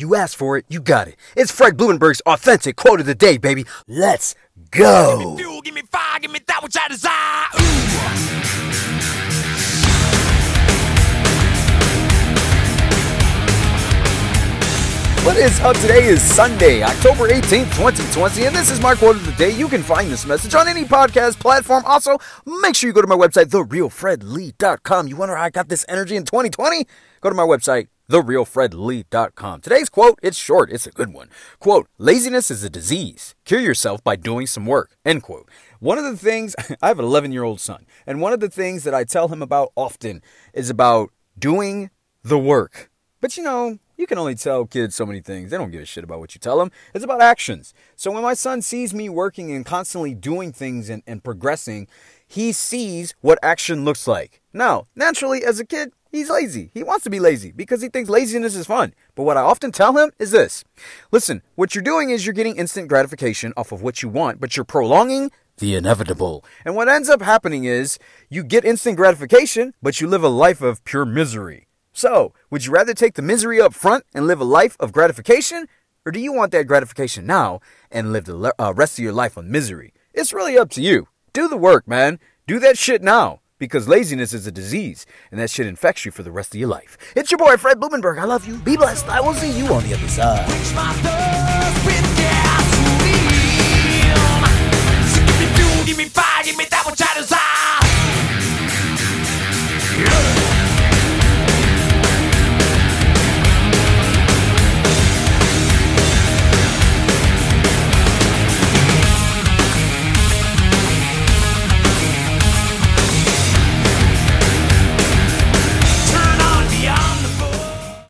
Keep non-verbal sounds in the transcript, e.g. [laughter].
You asked for it, you got it. It's Fred Blumenberg's authentic quote of the day, baby. Let's go. Give me fuel, give me fire, give me that which I desire. Ooh. What is up today is Sunday, October 18th, 2020, and this is my quote of the day. You can find this message on any podcast platform. Also, make sure you go to my website, therealfredlee.com. You wonder how I got this energy in 2020? Go to my website, therealfredlee.com. Today's quote, it's short, it's a good one. Quote, laziness is a disease. Cure yourself by doing some work. End quote. One of the things, [laughs] I have an 11 year old son, and one of the things that I tell him about often is about doing the work. But you know, you can only tell kids so many things. They don't give a shit about what you tell them. It's about actions. So when my son sees me working and constantly doing things and, and progressing, he sees what action looks like. Now, naturally, as a kid, he's lazy. He wants to be lazy because he thinks laziness is fun. But what I often tell him is this listen, what you're doing is you're getting instant gratification off of what you want, but you're prolonging the inevitable. And what ends up happening is you get instant gratification, but you live a life of pure misery. So, would you rather take the misery up front and live a life of gratification? Or do you want that gratification now and live the uh, rest of your life on misery? It's really up to you. Do the work, man. Do that shit now. Because laziness is a disease, and that shit infects you for the rest of your life. It's your boy, Fred Blumenberg. I love you. Be blessed. I will see you on the other side.